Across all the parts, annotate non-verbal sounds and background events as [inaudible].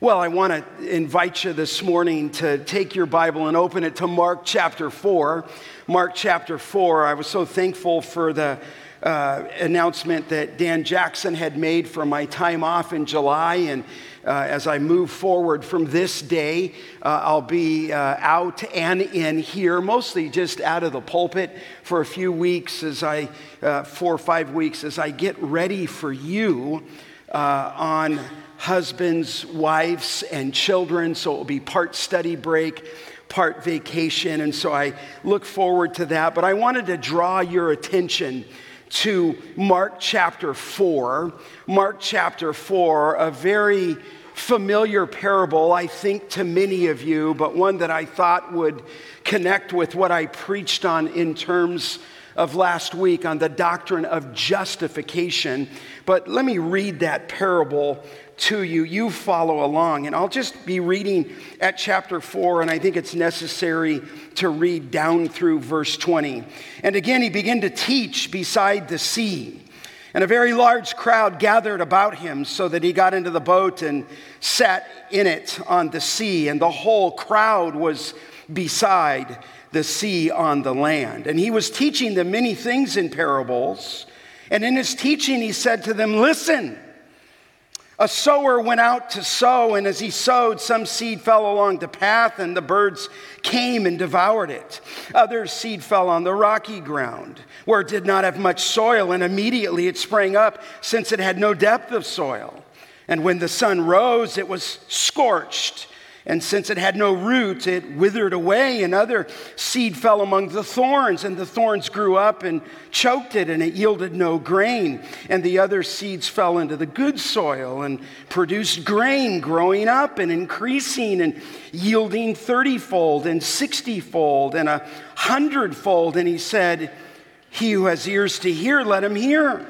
Well, I want to invite you this morning to take your Bible and open it to Mark chapter 4. Mark chapter 4. I was so thankful for the uh, announcement that Dan Jackson had made for my time off in July. And uh, as I move forward from this day, uh, I'll be uh, out and in here, mostly just out of the pulpit for a few weeks, as I, uh, four or five weeks, as I get ready for you uh, on husbands, wives, and children. So it will be part study break, part vacation. And so I look forward to that. But I wanted to draw your attention to Mark chapter 4. Mark chapter 4, a very familiar parable, I think, to many of you, but one that I thought would connect with what I preached on in terms of last week on the doctrine of justification. But let me read that parable to you. You follow along. And I'll just be reading at chapter 4, and I think it's necessary to read down through verse 20. And again, he began to teach beside the sea. And a very large crowd gathered about him so that he got into the boat and sat in it on the sea. And the whole crowd was beside the sea on the land. And he was teaching them many things in parables. And in his teaching, he said to them, Listen. A sower went out to sow, and as he sowed, some seed fell along the path, and the birds came and devoured it. Other seed fell on the rocky ground, where it did not have much soil, and immediately it sprang up, since it had no depth of soil. And when the sun rose, it was scorched and since it had no root, it withered away, and other seed fell among the thorns, and the thorns grew up and choked it, and it yielded no grain. And the other seeds fell into the good soil and produced grain, growing up and increasing and yielding thirtyfold and sixtyfold and a hundredfold. And he said, He who has ears to hear, let him hear.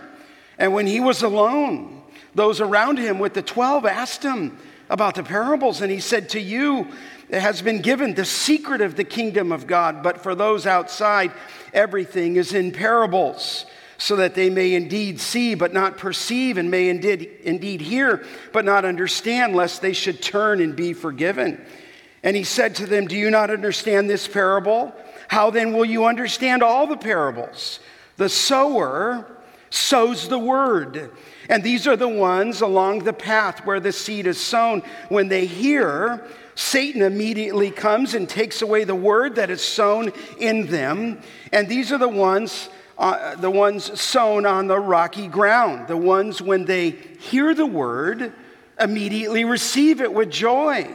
And when he was alone, those around him with the twelve asked him, about the parables, and he said, To you it has been given the secret of the kingdom of God, but for those outside, everything is in parables, so that they may indeed see but not perceive, and may indeed, indeed hear but not understand, lest they should turn and be forgiven. And he said to them, Do you not understand this parable? How then will you understand all the parables? The sower sows the word. And these are the ones along the path where the seed is sown. When they hear, Satan immediately comes and takes away the word that is sown in them. And these are the ones, uh, the ones sown on the rocky ground. The ones when they hear the word, immediately receive it with joy.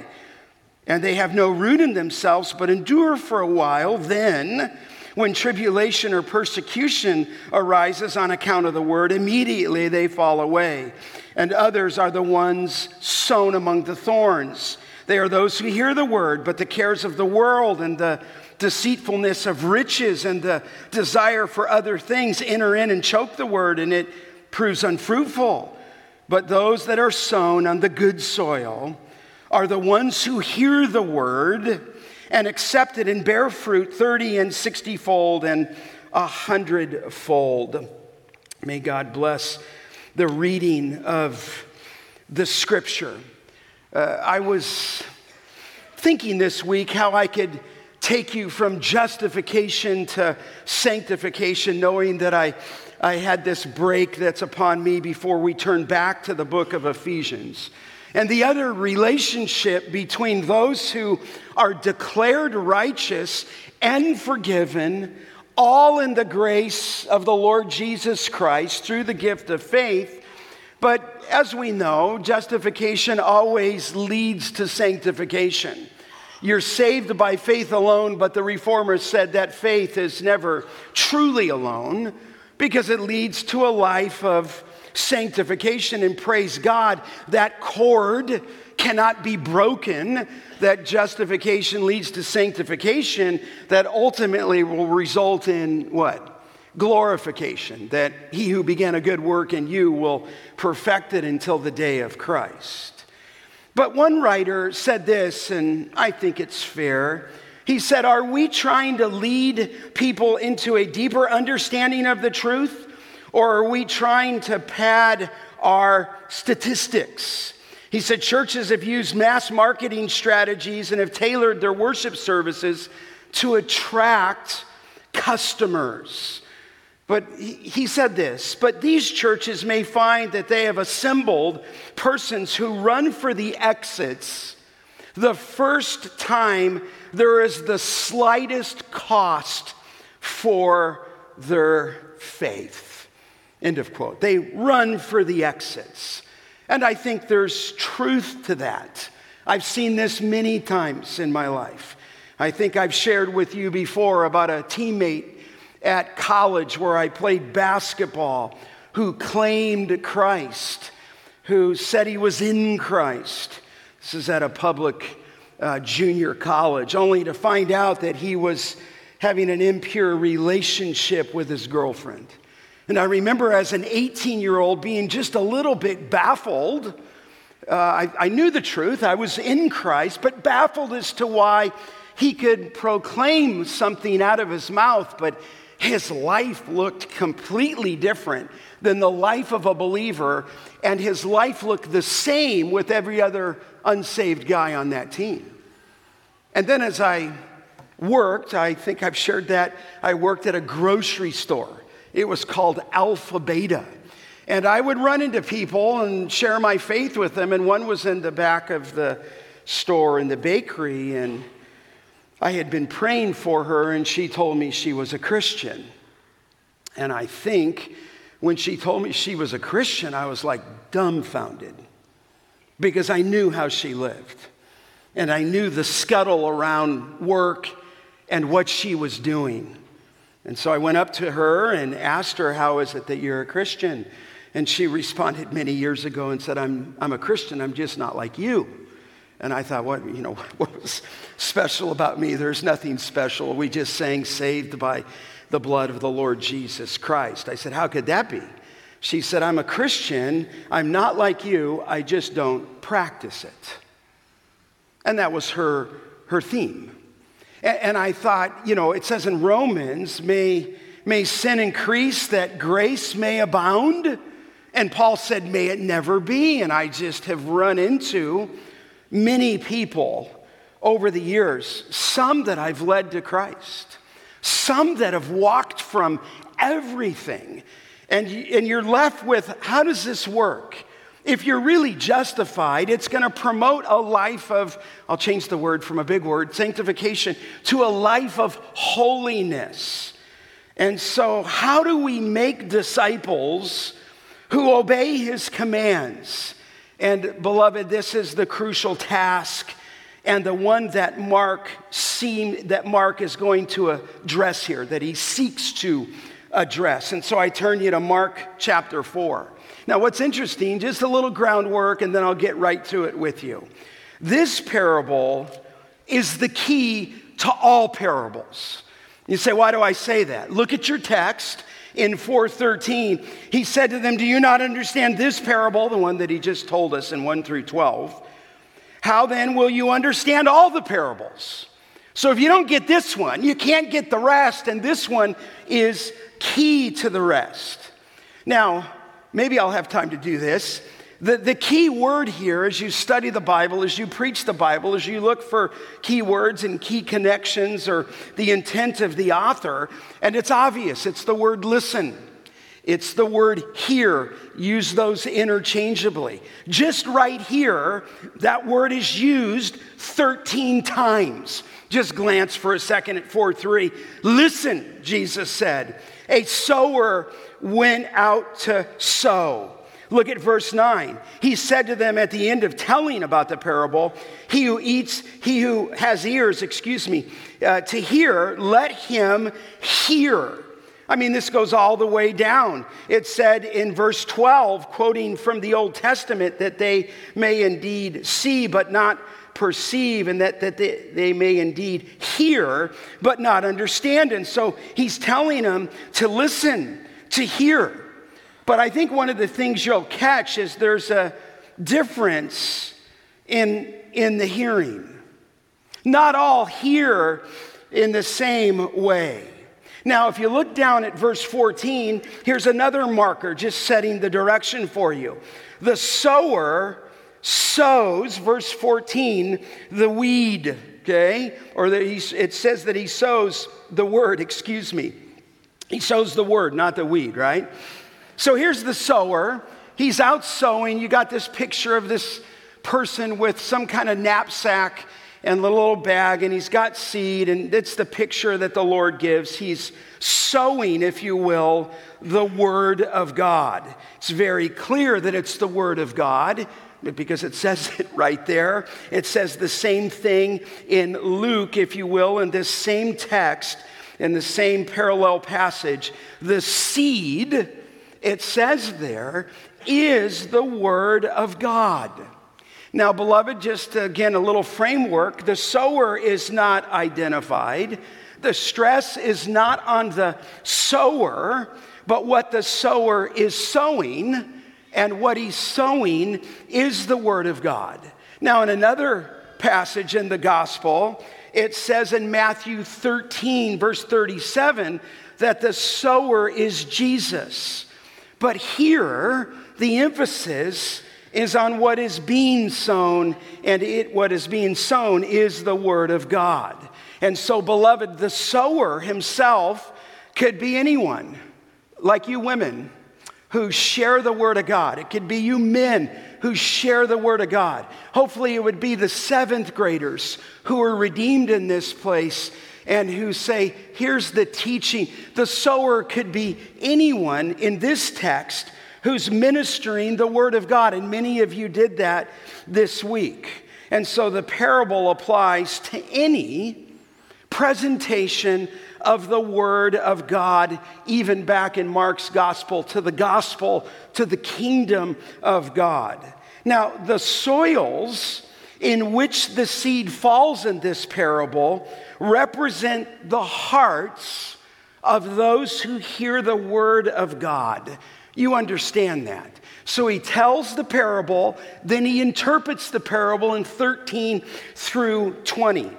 And they have no root in themselves, but endure for a while. Then, when tribulation or persecution arises on account of the word, immediately they fall away. And others are the ones sown among the thorns. They are those who hear the word, but the cares of the world and the deceitfulness of riches and the desire for other things enter in and choke the word, and it proves unfruitful. But those that are sown on the good soil are the ones who hear the word and accept it and bear fruit 30 and 60 fold and a hundredfold. May God bless the reading of the scripture. Uh, I was thinking this week how I could take you from justification to sanctification, knowing that I, I had this break that's upon me before we turn back to the book of Ephesians. And the other relationship between those who are declared righteous and forgiven, all in the grace of the Lord Jesus Christ through the gift of faith. But as we know, justification always leads to sanctification. You're saved by faith alone, but the reformers said that faith is never truly alone because it leads to a life of sanctification. And praise God, that cord cannot be broken. That justification leads to sanctification that ultimately will result in what? Glorification. That he who began a good work in you will perfect it until the day of Christ. But one writer said this, and I think it's fair. He said, Are we trying to lead people into a deeper understanding of the truth? Or are we trying to pad our statistics? He said churches have used mass marketing strategies and have tailored their worship services to attract customers. But he said this, but these churches may find that they have assembled persons who run for the exits the first time there is the slightest cost for their faith. End of quote. They run for the exits. And I think there's truth to that. I've seen this many times in my life. I think I've shared with you before about a teammate at college where I played basketball who claimed Christ, who said he was in Christ. This is at a public uh, junior college, only to find out that he was having an impure relationship with his girlfriend. And I remember as an 18 year old being just a little bit baffled. Uh, I, I knew the truth, I was in Christ, but baffled as to why he could proclaim something out of his mouth, but his life looked completely different than the life of a believer, and his life looked the same with every other unsaved guy on that team. And then as I worked, I think I've shared that, I worked at a grocery store. It was called Alpha Beta. And I would run into people and share my faith with them. And one was in the back of the store in the bakery, and I had been praying for her, and she told me she was a Christian. And I think when she told me she was a Christian, I was like dumbfounded because I knew how she lived. And I knew the scuttle around work and what she was doing. And so I went up to her and asked her, How is it that you're a Christian? And she responded many years ago and said, I'm, I'm a Christian, I'm just not like you. And I thought, what, you know, [laughs] what was special about me? There's nothing special. We just sang saved by the blood of the Lord Jesus Christ. I said, how could that be? She said, I'm a Christian. I'm not like you. I just don't practice it. And that was her, her theme. And, I thought, you know, it says in Romans, may, may sin increase that grace may abound. And Paul said, may it never be. And I just have run into many people over the years, some that I've led to Christ, some that have walked from everything. And, and you're left with how does this work? If you're really justified, it's going to promote a life of, I'll change the word from a big word, sanctification, to a life of holiness. And so, how do we make disciples who obey his commands? And beloved, this is the crucial task and the one that Mark seem that Mark is going to address here, that he seeks to address. And so I turn you to Mark chapter 4. Now, what's interesting, just a little groundwork, and then I'll get right to it with you. This parable is the key to all parables. You say, why do I say that? Look at your text in 413, he said to them, Do you not understand this parable, the one that he just told us in 1 through 12? How then will you understand all the parables? So if you don't get this one, you can't get the rest, and this one is key to the rest. Now, maybe I'll have time to do this. The, the key word here, as you study the Bible, as you preach the Bible, as you look for key words and key connections or the intent of the author, and it's obvious it's the word listen. It's the word hear. Use those interchangeably. Just right here, that word is used 13 times. Just glance for a second at 4 3. Listen, Jesus said. A sower went out to sow. Look at verse 9. He said to them at the end of telling about the parable, He who eats, he who has ears, excuse me, uh, to hear, let him hear. I mean, this goes all the way down. It said in verse 12, quoting from the Old Testament, that they may indeed see, but not perceive, and that, that they, they may indeed hear, but not understand. And so he's telling them to listen, to hear. But I think one of the things you'll catch is there's a difference in, in the hearing. Not all hear in the same way. Now, if you look down at verse 14, here's another marker just setting the direction for you. The sower sows, verse 14, the weed, okay? Or that he, it says that he sows the word, excuse me. He sows the word, not the weed, right? So here's the sower. He's out sowing. You got this picture of this person with some kind of knapsack and little bag, and he's got seed, and it's the picture that the Lord gives. He's sowing, if you will, the Word of God. It's very clear that it's the Word of God because it says [laughs] it right there. It says the same thing in Luke, if you will, in this same text, in the same parallel passage. The seed, it says there, is the Word of God. Now, beloved, just again a little framework the sower is not identified. The stress is not on the sower, but what the sower is sowing, and what he's sowing is the Word of God. Now, in another passage in the gospel, it says in Matthew 13, verse 37, that the sower is Jesus. But here, the emphasis is on what is being sown, and it, what is being sown is the Word of God. And so, beloved, the sower himself could be anyone, like you women who share the Word of God. It could be you men who share the Word of God. Hopefully, it would be the seventh graders who are redeemed in this place and who say, Here's the teaching. The sower could be anyone in this text who's ministering the Word of God. And many of you did that this week. And so the parable applies to any presentation of the Word of God, even back in Mark's gospel, to the gospel, to the kingdom of God. Now, the soils in which the seed falls in this parable represent the hearts of those who hear the Word of God. You understand that. So he tells the parable, then he interprets the parable in 13 through 20.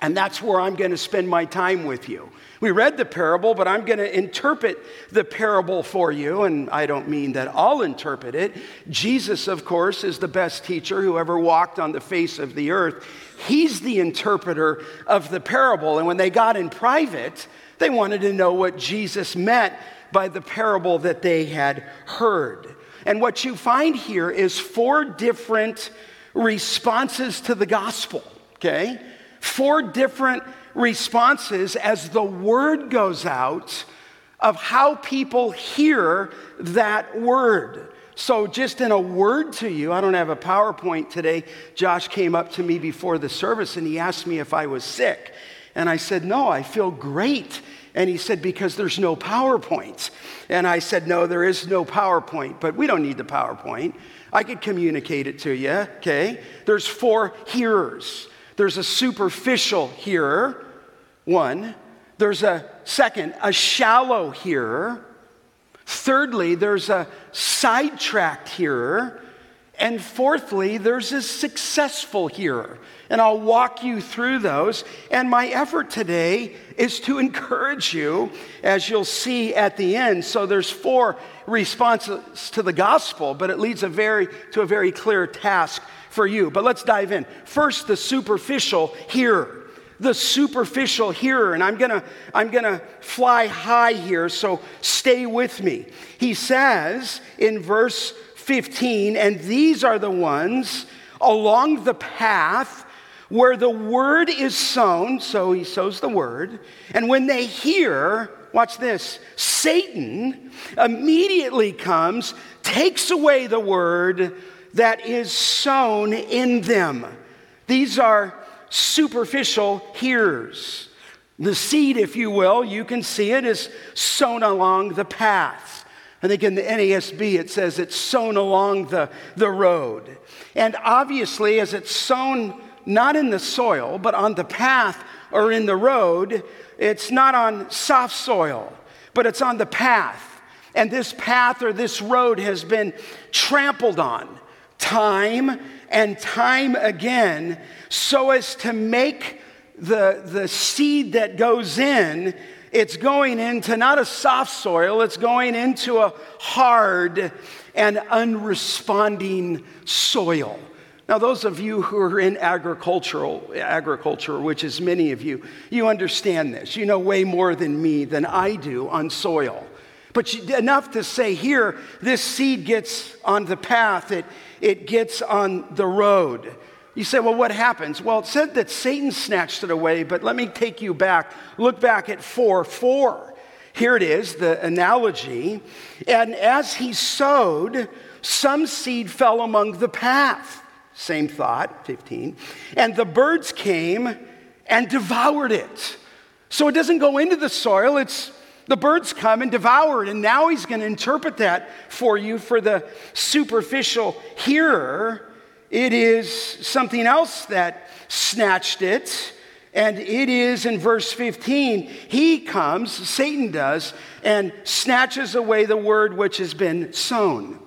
And that's where I'm going to spend my time with you. We read the parable, but I'm going to interpret the parable for you. And I don't mean that I'll interpret it. Jesus, of course, is the best teacher who ever walked on the face of the earth. He's the interpreter of the parable. And when they got in private, they wanted to know what Jesus meant by the parable that they had heard. And what you find here is four different responses to the gospel, okay? Four different responses as the word goes out of how people hear that word. So, just in a word to you, I don't have a PowerPoint today. Josh came up to me before the service and he asked me if I was sick. And I said, No, I feel great. And he said, Because there's no PowerPoint. And I said, No, there is no PowerPoint, but we don't need the PowerPoint. I could communicate it to you, okay? There's four hearers. There's a superficial hearer, one. There's a second, a shallow hearer. Thirdly, there's a sidetracked hearer. And fourthly, there's a successful hearer. And I'll walk you through those. And my effort today is to [laughs] encourage you, as you'll see at the end. So there's four responses to the gospel, but it leads a very, to a very clear task for you. But let's dive in. First, the superficial hearer. The superficial hearer, and I'm gonna, I'm gonna fly high here, so stay with me. He says in verse 15, and these are the ones along the path where the word is sown, so he sows the word, and when they hear, watch this, Satan immediately comes, takes away the word that is sown in them. These are superficial hearers. The seed, if you will, you can see it, is sown along the path. I think in the NASB it says it's sown along the, the road. And obviously, as it's sown not in the soil, but on the path or in the road. It's not on soft soil, but it's on the path. And this path or this road has been trampled on time and time again so as to make the, the seed that goes in it's going into not a soft soil, it's going into a hard and unresponding soil. Now, those of you who are in agricultural agriculture, which is many of you, you understand this. You know way more than me than I do on soil. But enough to say here, this seed gets on the path, it, it gets on the road. You say, well, what happens? Well, it said that Satan snatched it away, but let me take you back. Look back at 4 4. Here it is, the analogy. And as he sowed, some seed fell among the path. Same thought, 15. And the birds came and devoured it. So it doesn't go into the soil, it's the birds come and devour it. And now he's going to interpret that for you for the superficial hearer. It is something else that snatched it. And it is in verse 15, he comes, Satan does, and snatches away the word which has been sown.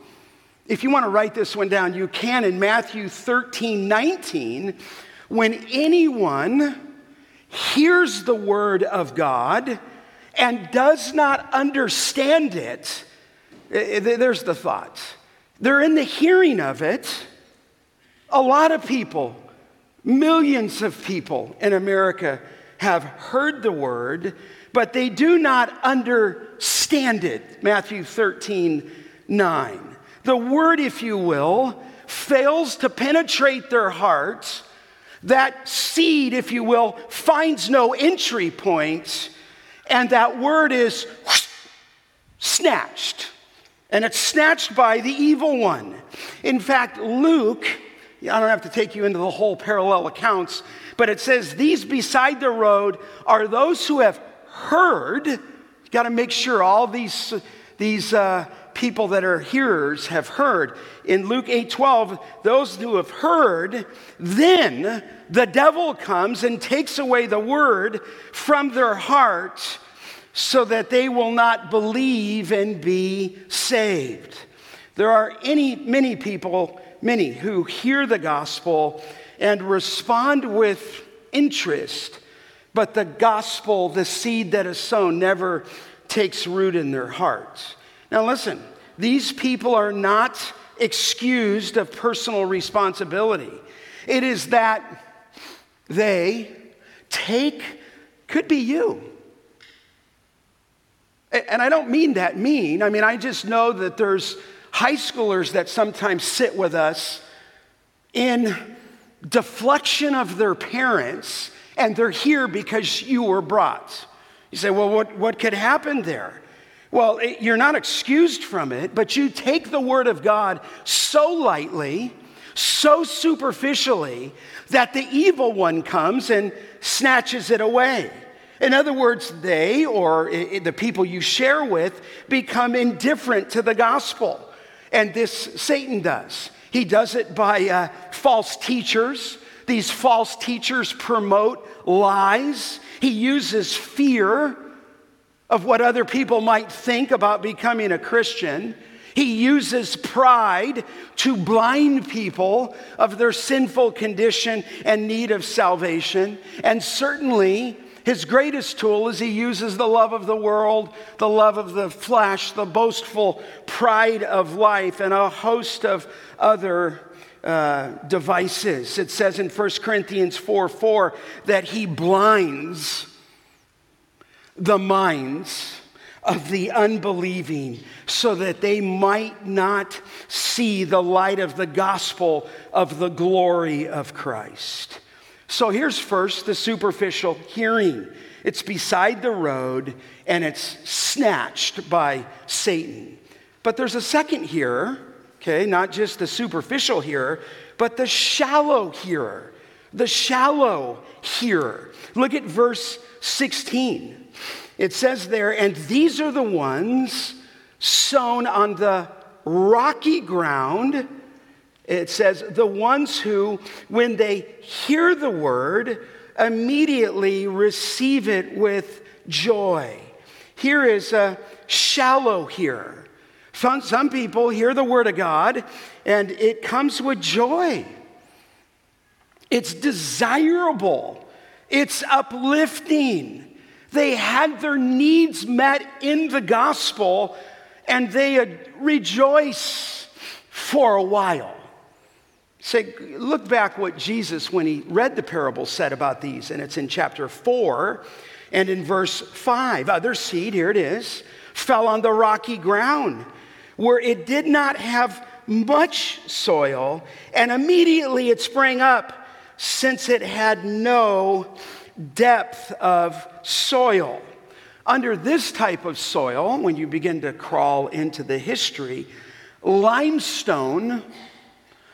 If you want to write this one down, you can in Matthew 13, 19. When anyone hears the word of God and does not understand it, eh, eh, there's the thought. They're in the hearing of it. A lot of people, millions of people in America have heard the word, but they do not understand it. Matthew 13, 9 the word, if you will, fails to penetrate their hearts, that seed, if you will, finds no entry point, and that word is snatched. And it's snatched by the evil one. In fact, Luke, I don't have to take you into the whole parallel accounts, but it says, These beside the road are those who have heard. You got to make sure all these, these uh, people that are hearers have heard. In Luke 8 12, those who have heard, then the devil comes and takes away the word from their heart so that they will not believe and be saved. There are any, many people, many, who hear the gospel and respond with interest, but the gospel, the seed that is sown, never takes root in their hearts. Now, listen, these people are not excused of personal responsibility. It is that they take, could be you. And I don't mean that mean. I mean, I just know that there's high schoolers that sometimes sit with us in deflection of their parents, and they're here because you were brought. You say, well, what, what could happen there? Well, it, you're not excused from it, but you take the Word of God so lightly, so superficially, that the evil one comes and snatches it away. In other words, they or the people you share with become indifferent to the gospel. And this Satan does. He does it by uh, false teachers. These false teachers promote lies. He uses fear of what other people might think about becoming a Christian. He uses pride to blind people of their sinful condition and need of salvation. And certainly, his greatest tool is he uses the love of the world, the love of the flesh, the boastful pride of life, and a host of other uh, devices. It says in 1 Corinthians 4 4 that he blinds the minds of the unbelieving so that they might not see the light of the gospel of the glory of Christ. So here's first the superficial hearing. It's beside the road and it's snatched by Satan. But there's a second hearer, okay, not just the superficial hearer, but the shallow hearer. The shallow hearer. Look at verse 16. It says there, and these are the ones sown on the rocky ground. It says, the ones who, when they hear the word, immediately receive it with joy. Here is a shallow hearer. Some, some people hear the word of God and it comes with joy. It's desirable, it's uplifting. They had their needs met in the gospel and they rejoice for a while. Say, look back what Jesus, when he read the parable, said about these, and it's in chapter 4 and in verse 5. Other seed, here it is, fell on the rocky ground where it did not have much soil, and immediately it sprang up since it had no depth of soil. Under this type of soil, when you begin to crawl into the history, limestone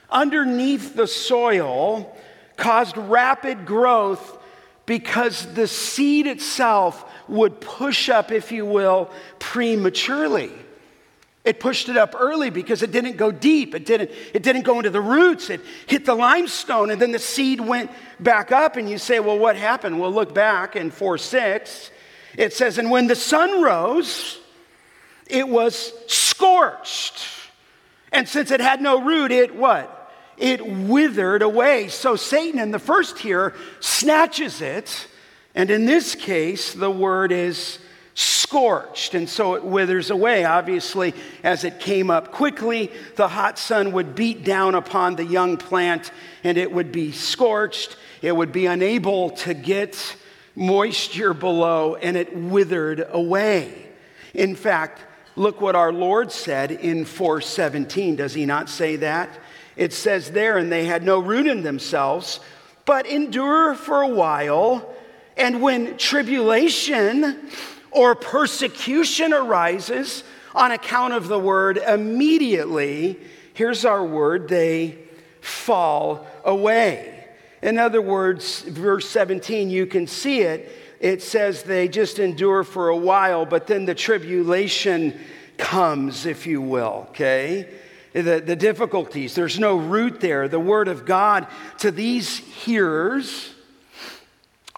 underneath the soil caused rapid growth because the seed itself would push up, if you will, prematurely. It pushed it up early because it didn't go deep. It didn't, it didn't go into the roots. It hit the limestone, and then the seed went back up. And you say, Well, what happened? Well, look back in 4 6. It says, And when the sun rose, it was scorched. And since it had no root, it what? It withered away. So Satan in the first here snatches it. And in this case, the word is scorched. And so it withers away. Obviously, as it came up quickly, the hot sun would beat down upon the young plant and it would be scorched. It would be unable to get moisture below and it withered away. In fact, Look what our Lord said in 417. Does he not say that? It says there, and they had no root in themselves, but endure for a while. And when tribulation or persecution arises on account of the word, immediately, here's our word, they fall away. In other words, verse 17, you can see it it says they just endure for a while, but then the tribulation comes, if you will, okay? The, the difficulties, there's no root there. The word of God to these hearers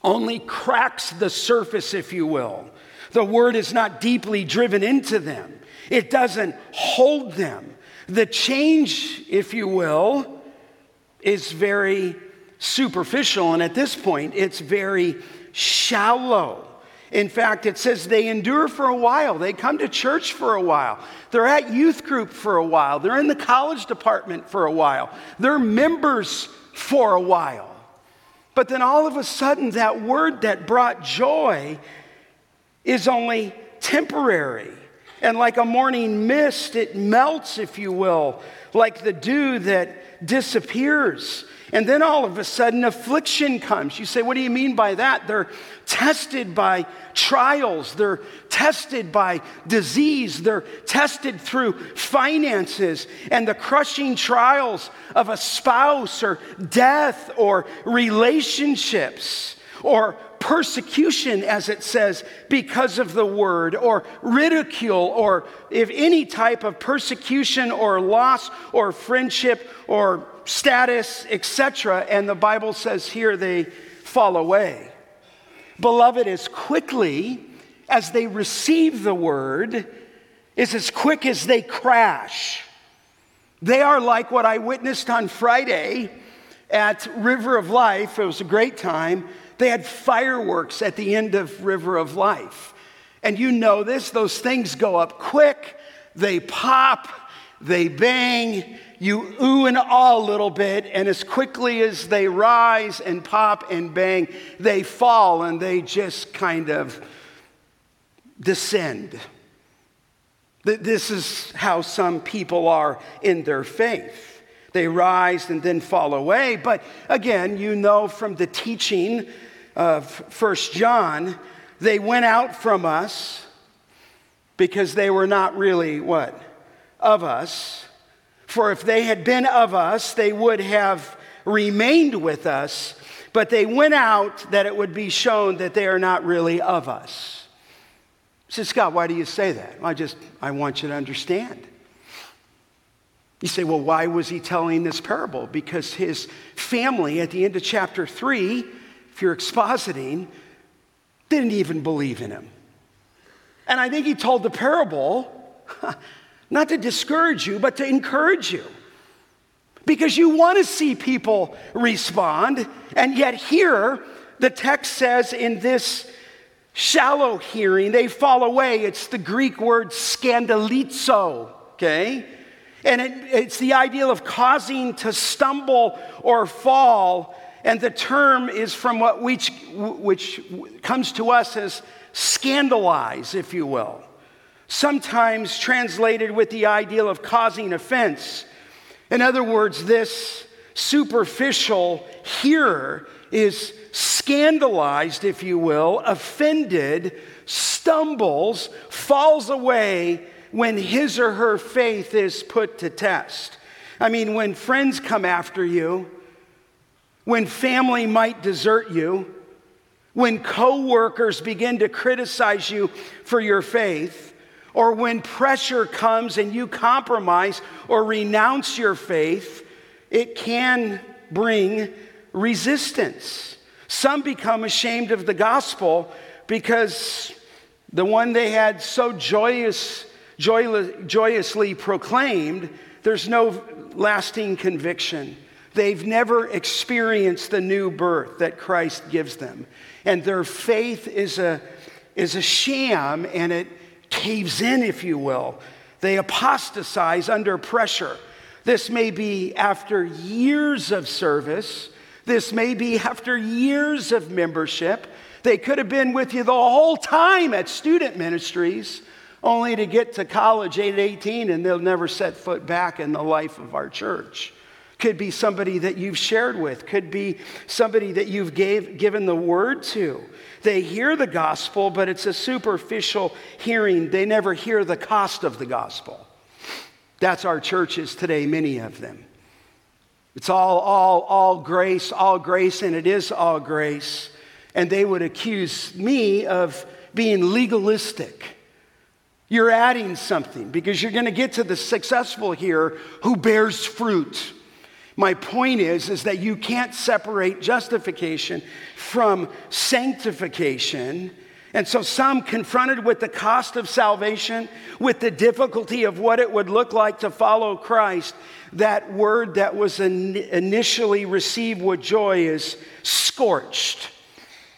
only cracks the surface, if you will. The word is not deeply driven into them, it doesn't hold them. The change, if you will, is very superficial, and at this point, it's very shallow. In fact, it says they endure for a while. They come to church for a while. They're at youth group for a while. They're in the college department for a while. They're members for a while. But then all of a sudden, that word that brought joy is only temporary. And like a morning mist, it melts, if you will, like the dew that disappears. And then all of a sudden, affliction comes. You say, What do you mean by that? They're tested by trials, they're tested by disease, they're tested through finances and the crushing trials of a spouse or death or relationships or persecution, as it says, because of the word, or ridicule, or if any type of persecution or loss or friendship or status, etc. And the Bible says here they fall away. Beloved, as quickly as they receive the word, is as quick as they crash. They are like what I witnessed on Friday at River of Life. It was a great time. They had fireworks at the end of River of Life. And you know this, those things go up quick, they pop, they bang, you ooh and ah a little bit, and as quickly as they rise and pop and bang, they fall and they just kind of descend. This is how some people are in their faith. They rise and then fall away. But again, you know from the teaching of First John, they went out from us because they were not really what? Of us. For if they had been of us, they would have remained with us, but they went out that it would be shown that they are not really of us. Said, Scott, why do you say that? I just, I want you to understand. You say, well, why was he telling this parable? Because his family at the end of chapter 3, you're expositing, didn't even believe in him. And I think he told the parable [laughs] not to discourage you, but to encourage you. Because you want to see people respond, and yet here the text says in this shallow hearing, they fall away. It's the Greek word scandalizo, okay? And it, it's the ideal of causing to stumble or fall. And the term is from what which, which comes to us as scandalize, if you will. Sometimes translated with the ideal of causing offense. In other words, this superficial hearer is scandalized, if you will, offended, stumbles, falls away when his or her faith is put to test. I mean, when friends come after you, when family might desert you, when coworkers begin to criticize you for your faith, or when pressure comes and you compromise or renounce your faith, it can bring resistance. Some become ashamed of the gospel because the one they had so joyous, joyless, joyously proclaimed, there's no lasting conviction. They've never experienced the new birth that Christ gives them. And their faith is a, is a sham and it caves in, if you will. They apostatize under pressure. This may be after years of service. This may be after years of membership. They could have been with you the whole time at student ministries, only to get to college at 18 and they'll never set foot back in the life of our church. Could be somebody that you've shared with, could be somebody that you've gave, given the word to. They hear the gospel, but it's a superficial hearing. They never hear the cost of the gospel. That's our churches today, many of them. It's all, all, all grace, all grace, and it is all grace. And they would accuse me of being legalistic. You're adding something because you're going to get to the successful here who bears fruit. My point is, is that you can't separate justification from sanctification. And so, some confronted with the cost of salvation, with the difficulty of what it would look like to follow Christ, that word that was initially received with joy is scorched.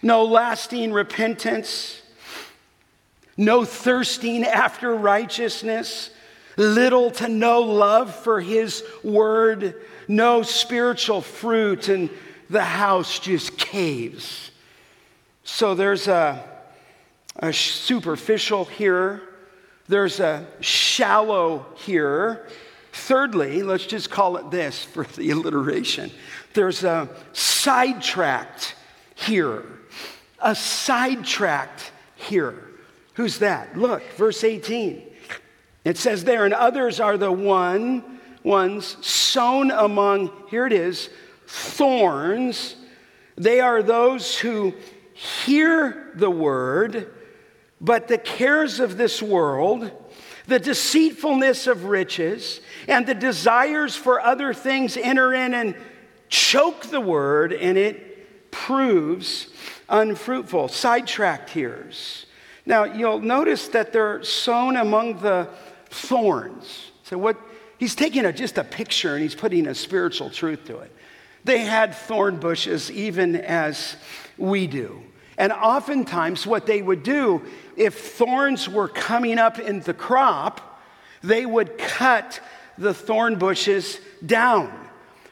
No lasting repentance, no thirsting after righteousness, little to no love for His word, no spiritual fruit, and the house just caves. So, there's a a superficial here, there's a shallow here. Thirdly, let's just call it this for the alliteration there's a sidetracked here. A sidetracked here. Who's that? Look, verse 18. It says there, and others are the one ones sown among, here it is, thorns. They are those who hear the word but the cares of this world, the deceitfulness of riches, and the desires for other things enter in and choke the word, and it proves unfruitful. Sidetracked hearers. Now, you'll notice that they're sown among the thorns. So, what he's taking a, just a picture and he's putting a spiritual truth to it. They had thorn bushes even as we do. And oftentimes, what they would do, if thorns were coming up in the crop, they would cut the thorn bushes down.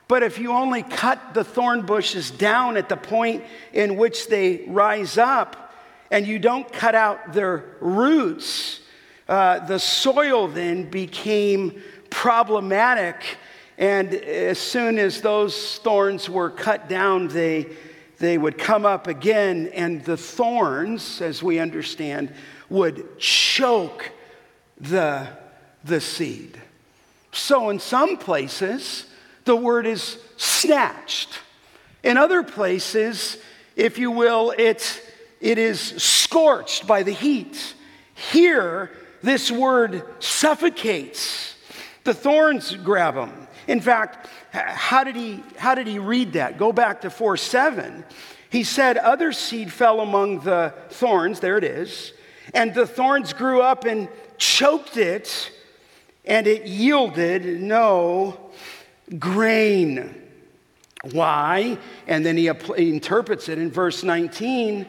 But if you only cut the thorn bushes down at the point in which they rise up, and you don't cut out their roots, uh, the soil then became problematic. And as soon as those thorns were cut down, they they would come up again, and the thorns, as we understand, would choke the, the seed. So, in some places, the word is snatched. In other places, if you will, it, it is scorched by the heat. Here, this word suffocates. The thorns grab them. In fact, how did he, how did he read that? Go back to 4 7. He said, Other seed fell among the thorns, there it is, and the thorns grew up and choked it, and it yielded no grain. Why? And then he, he interprets it in verse 19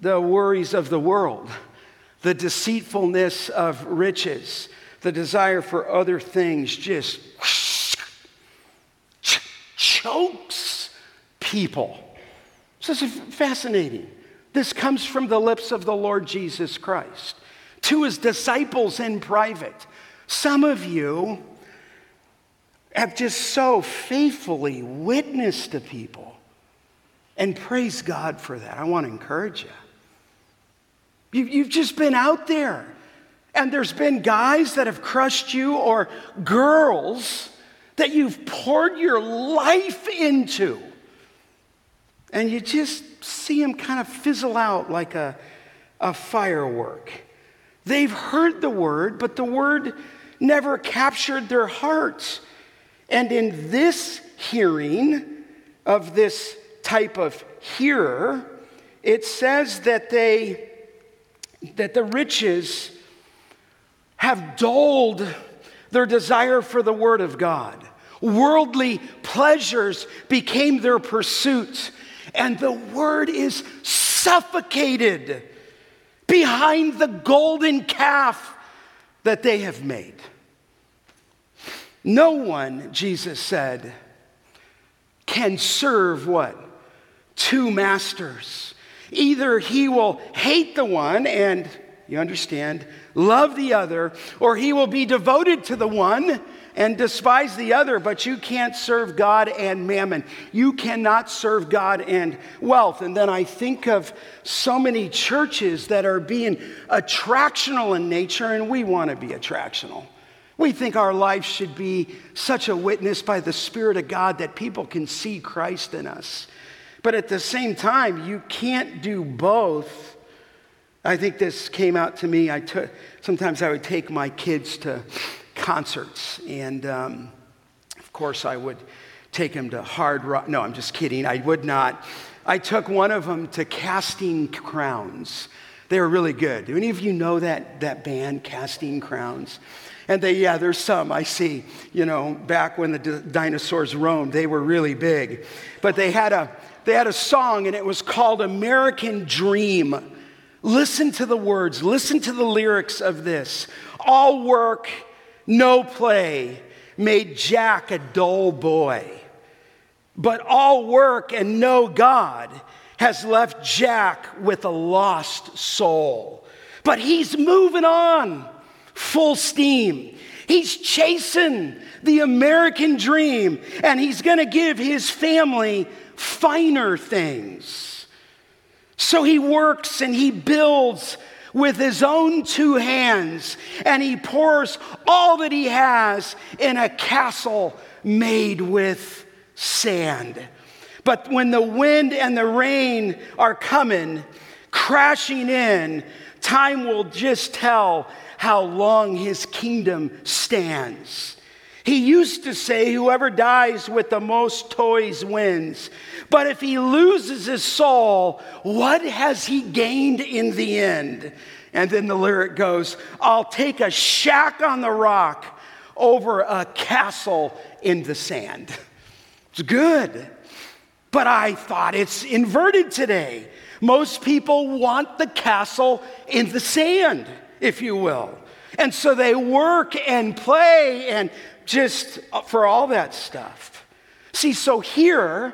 the worries of the world, the deceitfulness of riches, the desire for other things just chokes people. This is fascinating. This comes from the lips of the Lord Jesus Christ to his disciples in private. Some of you have just so faithfully witnessed to people. And praise God for that. I want to encourage you. You've just been out there, and there's been guys that have crushed you, or girls that you've poured your life into. And you just see them kind of fizzle out like a, a firework. They've heard the word, but the word never captured their hearts. And in this hearing of this type of hearer, it says that they that the riches have dulled their desire for the word of God. Worldly pleasures became their pursuit, and the word is suffocated behind the golden calf that they have made. No one, Jesus said, can serve what? Two masters. Either he will hate the one and, you understand, love the other, or he will be devoted to the one and despise the other, but you can't serve God and mammon. You cannot serve God and wealth. And then I think of so many churches that are being attractional in nature, and we want to be attractional. We think our life should be such a witness by the Spirit of God that people can see Christ in us. But at the same time, you can't do both. I think this came out to me. I took, sometimes I would take my kids to concerts, and um, of course, I would take them to hard rock. No, I'm just kidding. I would not. I took one of them to Casting Crowns. They were really good. Do any of you know that, that band, Casting Crowns? And they, yeah, there's some I see, you know, back when the d- dinosaurs roamed, they were really big. But they had, a, they had a song and it was called American Dream. Listen to the words, listen to the lyrics of this. All work, no play made Jack a dull boy. But all work and no God has left Jack with a lost soul. But he's moving on full steam. He's chasing the American dream and he's to give his family finer things. So he works and he builds with his own two hands and he pours all that he has in a castle made with sand. But when the wind and the rain are coming, crashing in, time will just tell how long his kingdom stands. He used to say, Whoever dies with the most toys wins. But if he loses his soul, what has he gained in the end? And then the lyric goes, I'll take a shack on the rock over a castle in the sand. It's good. But I thought it's inverted today. Most people want the castle in the sand if you will. And so they work and play and just for all that stuff. See, so here,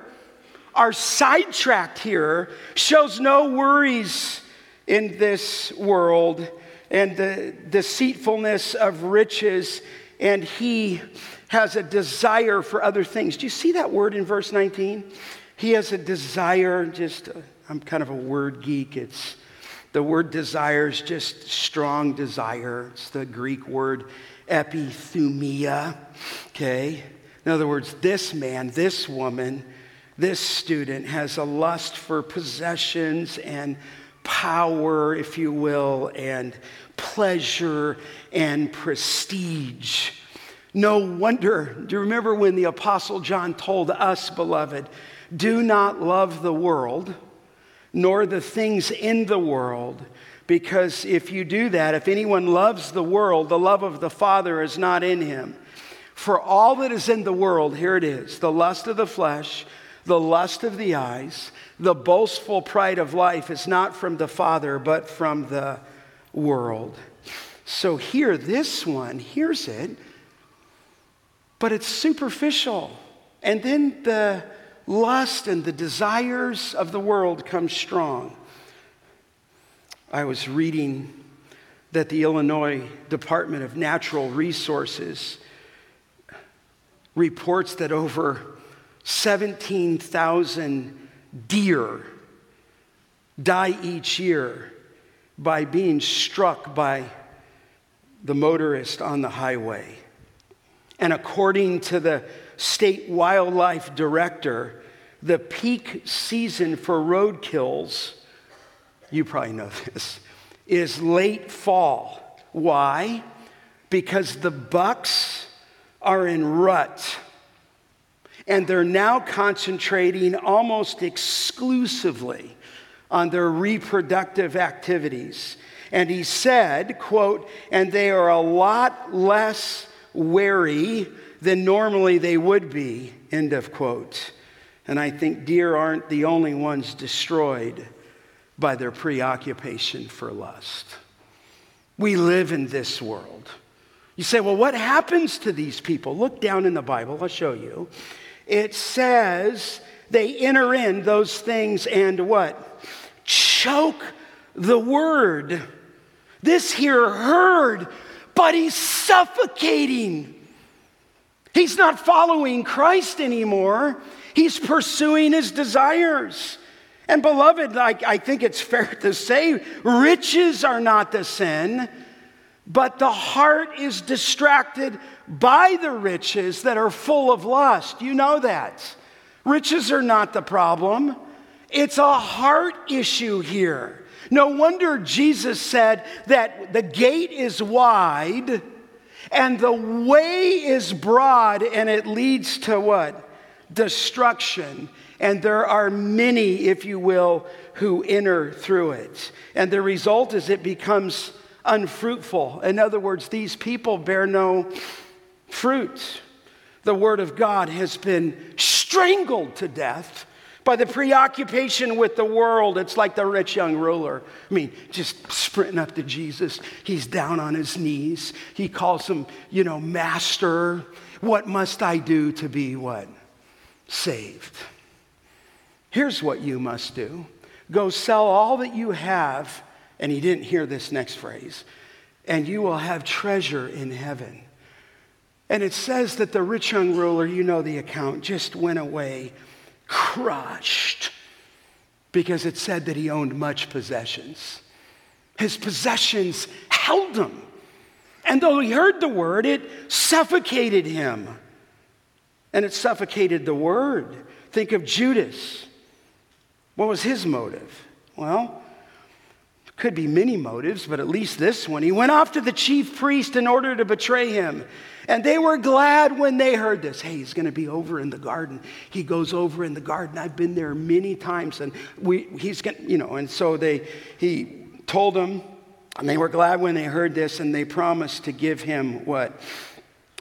our sidetracked here shows no worries in this world and the deceitfulness of riches, and he has a desire for other things. Do you see that word in verse 19? He has a desire, just, uh, I'm kind of a word geek. It's the word desire is just strong desire. It's the Greek word epithumia. Okay? In other words, this man, this woman, this student has a lust for possessions and power, if you will, and pleasure and prestige. No wonder. Do you remember when the Apostle John told us, beloved, do not love the world? nor the things in the world. Because if you do that, if anyone loves the world, the love of the Father is not in him. For all that is in the world, here it is the lust of the flesh, the lust of the eyes, the boastful pride of life is not from the Father, but from the world. So here, this one hears it, but it's superficial. And then the lust and the desires of the world come strong. I was reading that the Illinois Department of Natural Resources reports that over 17,000 deer die each year by being struck by the motorist on the highway. And according to the state wildlife director, the peak season for road kills, you probably know this, is late fall. Why? Because the bucks are in rut. And they're now concentrating almost exclusively on their reproductive activities. And he said, quote, and they are a lot less wary than normally they would be, end of quote. And I think deer aren't the only ones destroyed by their preoccupation for lust. We live in this world. You say, well, what happens to these people? Look down in the Bible, I'll show you. It says they enter in those things and what? Choke the word. This here heard, but he's suffocating. He's not following Christ anymore. He's pursuing his desires. And beloved, I, I think it's fair to say riches are not the sin, but the heart is distracted by the riches that are full of lust. You know that. Riches are not the problem, it's a heart issue here. No wonder Jesus said that the gate is wide and the way is broad and it leads to what? Destruction. And there are many, if you will, who enter through it. And the result is it becomes unfruitful. In other words, these people bear no fruit. The Word of God has been strangled to death by the preoccupation with the world. It's like the rich young ruler. I mean, just sprinting up to Jesus. He's down on his knees. He calls him, you know, Master. What must I do to be what? Saved. Here's what you must do go sell all that you have. And he didn't hear this next phrase, and you will have treasure in heaven. And it says that the rich young ruler, you know the account, just went away crushed because it said that he owned much possessions. His possessions held him. And though he heard the word, it suffocated him. And it suffocated the word. Think of Judas. What was his motive? Well, could be many motives, but at least this one. He went off to the chief priest in order to betray him. And they were glad when they heard this. Hey, he's going to be over in the garden. He goes over in the garden. I've been there many times, and we, he's going, you know. And so they, he told them, and they were glad when they heard this, and they promised to give him what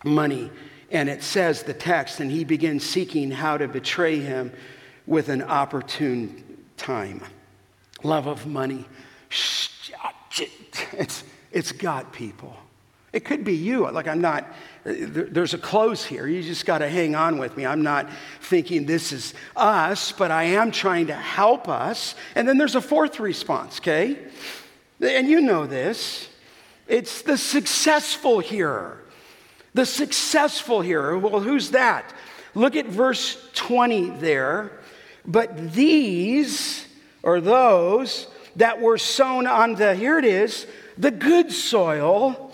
money. And it says the text, and he begins seeking how to betray him with an opportune time. Love of money. It's, it's got people. It could be you. Like, I'm not, there's a close here. You just got to hang on with me. I'm not thinking this is us, but I am trying to help us. And then there's a fourth response, okay? And you know this it's the successful hearer. The successful hearer. Well, who's that? Look at verse 20 there. But these, or those that were sown on the, here it is, the good soil,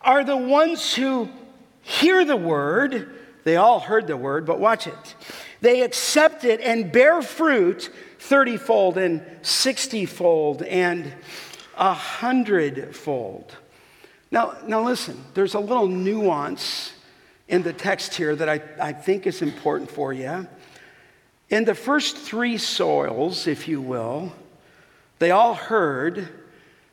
are the ones who hear the word. They all heard the word, but watch it. They accept it and bear fruit 30 fold and 60 fold and a hundred fold. Now, now listen, there's a little nuance in the text here that I, I think is important for you. In the first three soils, if you will, they all heard,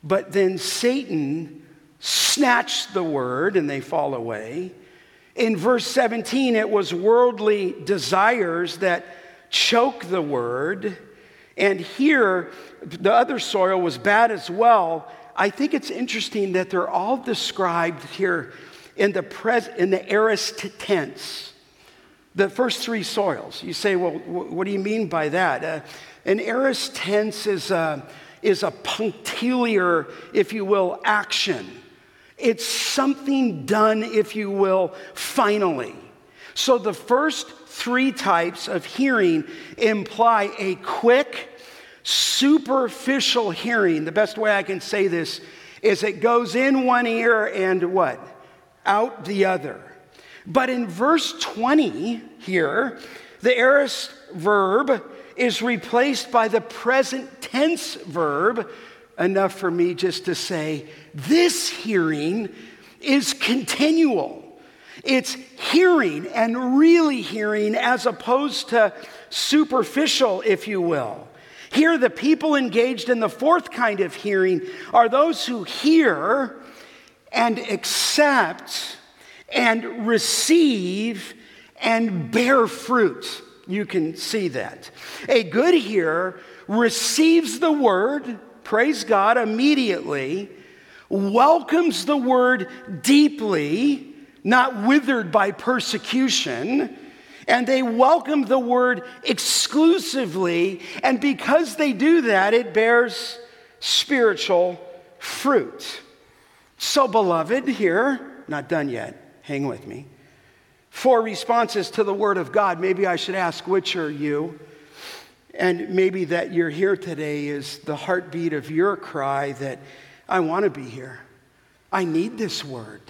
but then Satan snatched the word and they fall away. In verse 17, it was worldly desires that choke the word. And here, the other soil was bad as well. I think it's interesting that they're all described here in the, pres- in the aorist tense. The first three soils. You say, well, what do you mean by that? Uh, an aorist tense is a, is a punctiliar, if you will, action. It's something done, if you will, finally. So the first three types of hearing imply a quick, superficial hearing. The best way I can say this is it goes in one ear and what? Out the other. But in verse 20 here, the aorist verb is replaced by the present tense verb, enough for me just to say, this hearing is continual. It's hearing and really hearing as opposed to superficial, if you will. Here, the people engaged in the fourth kind of hearing are those who hear and accept and receive and bear fruit. You can see that. A good hearer receives the word, praise God, immediately, welcomes the word deeply, not withered by persecution, and they welcome the word exclusively. And because they do that, it bears spiritual fruit. So, beloved, here, not done yet, hang with me four responses to the Word of God. Maybe I should ask, which are you? And maybe that you're here today is the heartbeat of your cry that I want to be here. I need this Word.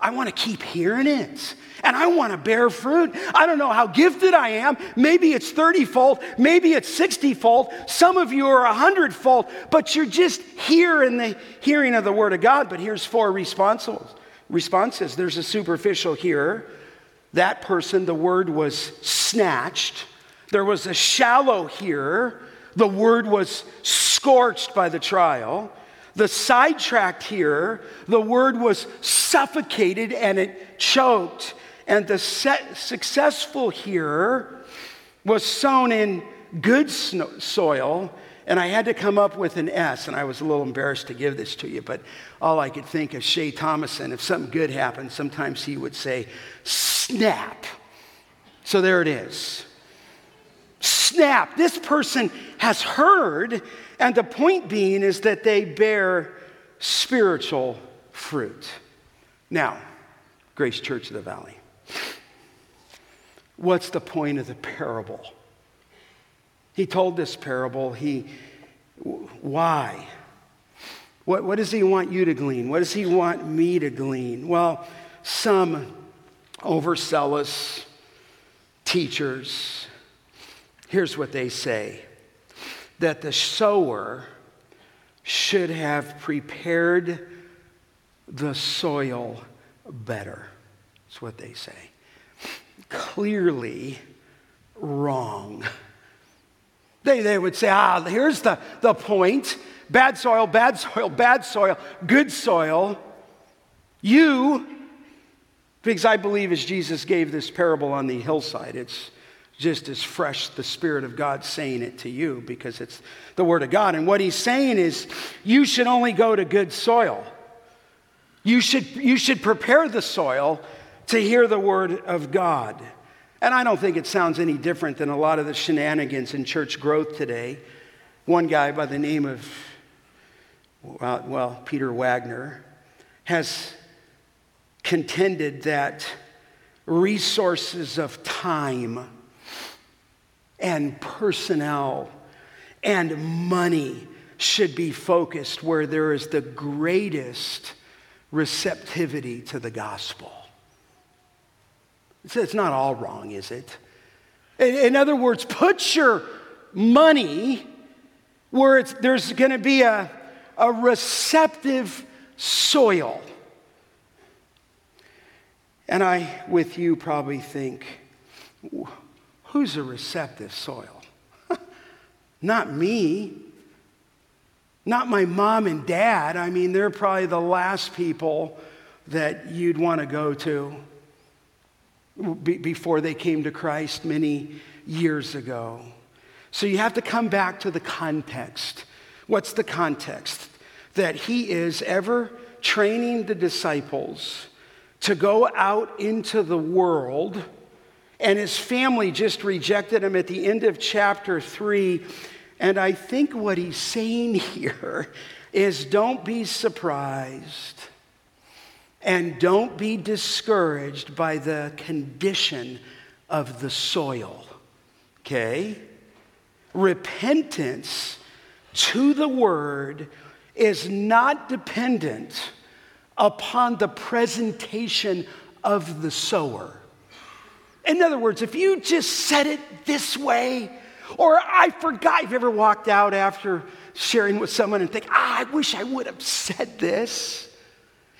I want to keep hearing it. And I want to bear fruit. I don't know how gifted I am. Maybe it's 30 fold, maybe it's 60 fold. Some of you are 100 fold, but you're just here in the hearing of the Word of God. But here's four responses. Responses. There's a superficial here. that person, the word was snatched. There was a shallow here. The word was scorched by the trial. The sidetracked here, the word was suffocated and it choked. And the successful here was sown in good soil and I had to come up with an S, and I was a little embarrassed to give this to you, but all I could think of Shay Thomason, if something good happened, sometimes he would say, snap. So there it is. Snap. This person has heard, and the point being is that they bear spiritual fruit. Now, Grace Church of the Valley, what's the point of the parable? He told this parable. He, why? What, what does he want you to glean? What does he want me to glean? Well, some overzealous teachers, here's what they say that the sower should have prepared the soil better. That's what they say. Clearly wrong. [laughs] They, they would say, ah, here's the, the point bad soil, bad soil, bad soil, good soil. You, because I believe as Jesus gave this parable on the hillside, it's just as fresh the Spirit of God saying it to you because it's the Word of God. And what he's saying is, you should only go to good soil. You should, you should prepare the soil to hear the Word of God. And I don't think it sounds any different than a lot of the shenanigans in church growth today. One guy by the name of, well, Peter Wagner, has contended that resources of time and personnel and money should be focused where there is the greatest receptivity to the gospel. It's not all wrong, is it? In other words, put your money where there's going to be a, a receptive soil. And I, with you, probably think, who's a receptive soil? [laughs] Not me. Not my mom and dad. I mean, they're probably the last people that you'd want to go to before they came to Christ many years ago. So you have to come back to the context. What's the context? That he is ever training the disciples to go out into the world, and his family just rejected him at the end of chapter 3. And I think what he's saying [laughs] here is don't be surprised and don't be discouraged by the condition of the soil. Okay? Repentance to the word is not dependent upon the presentation of the sower. In other words, if you just said it this way, or I forgot, you've ever walked out after sharing with someone and think, ah, I wish I would have said this.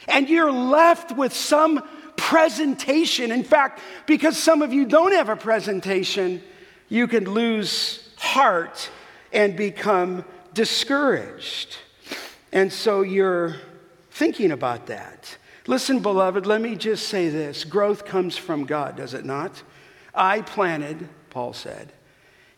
And you're left with some presentation. In fact, because some of you don't have a presentation, you can lose heart and become discouraged. And so you're thinking about that. Listen, beloved, let me just say this growth comes from God, does it not? I planted, Paul said,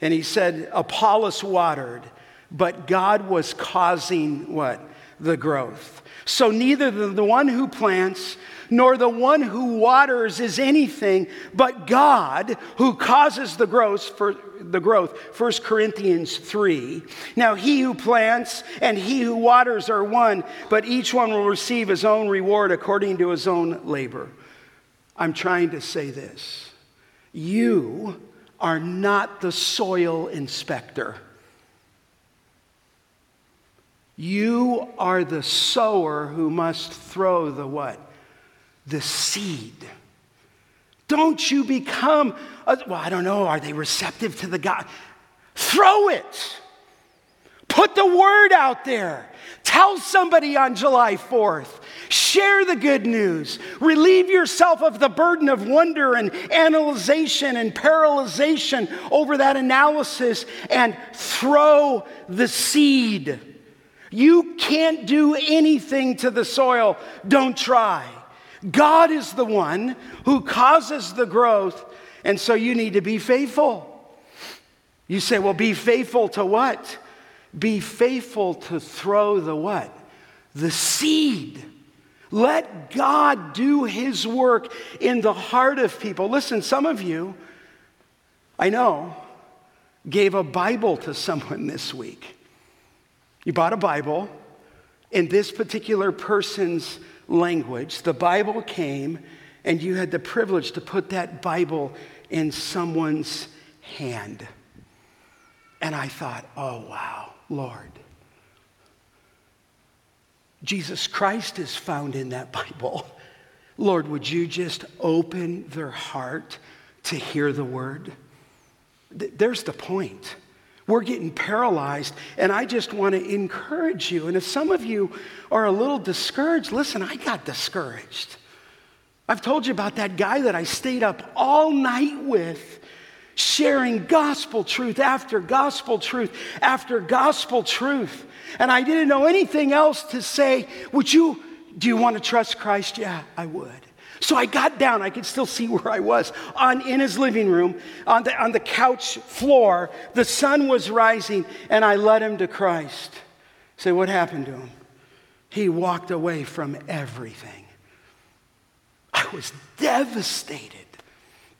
and he said, Apollos watered, but God was causing what? The growth. So neither the one who plants nor the one who waters is anything but God who causes the growth for the growth. 1 Corinthians 3 now he who plants and he who waters are one but each one will receive his own reward according to his own labor. I'm trying to say this. You are not the soil inspector you are the sower who must throw the what? The seed. Don't you become, a, well, I don't know, are they receptive to the God? Throw it. Put the word out there. Tell somebody on July 4th. Share the good news. Relieve yourself of the burden of wonder and analyzation and paralyzation over that analysis and throw the seed. You can't do anything to the soil. Don't try. God is the one who causes the growth, and so you need to be faithful. You say, well, be faithful to what? Be faithful to throw the what? The seed. Let God do his work in the heart of people. Listen, some of you, I know, gave a Bible to [laughs] someone this week. You bought a Bible in this particular person's language. The Bible came, and you had the privilege to put that Bible in someone's hand. And I thought, oh, wow, Lord. Jesus Christ is found in that Bible. Lord, would you just open their heart to hear the word? There's the point. We're getting paralyzed. And I just want to encourage you. And if some of you are a little discouraged, listen, I got discouraged. I've told you about that guy that I stayed up all night with, sharing gospel truth after gospel truth after gospel truth. And I didn't know anything else to say. Would you, do you want to trust Christ? Yeah, I would. So I got down, I could still see [laughs] where I was, on, in his living room, on the, on the couch floor. The sun was rising, and I led him to Christ. Say, what happened to him? He walked away from everything. I was devastated.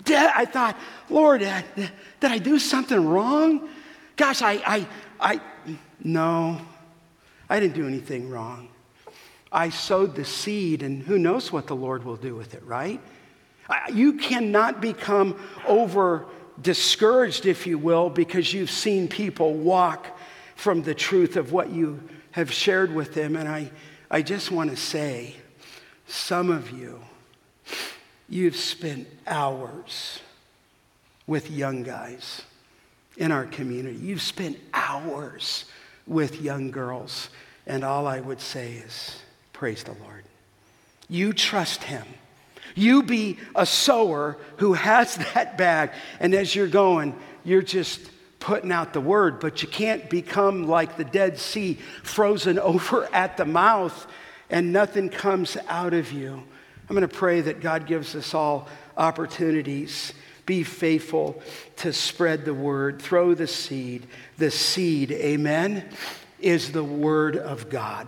De- I thought, Lord, did, did I do something wrong? Gosh, I, I, I, no, I didn't do anything wrong. I sowed the seed, and who knows what the Lord will do with it, right? You cannot become over discouraged, if you will, because you've seen people walk from the truth of what you have shared with them. And I, I just want to say, some of you, you've spent hours with young guys in our community. You've spent hours with young girls. And all I would say is, Praise the Lord. You trust Him. You be a sower who has [laughs] that bag, and as you're going, you're just putting out the word, but you can't become like the Dead Sea, frozen [laughs] over at the mouth, and nothing comes out of you. I'm going to pray that God gives us all opportunities Be faithful to spread the word. Throw the seed. The seed, amen, is the word of God.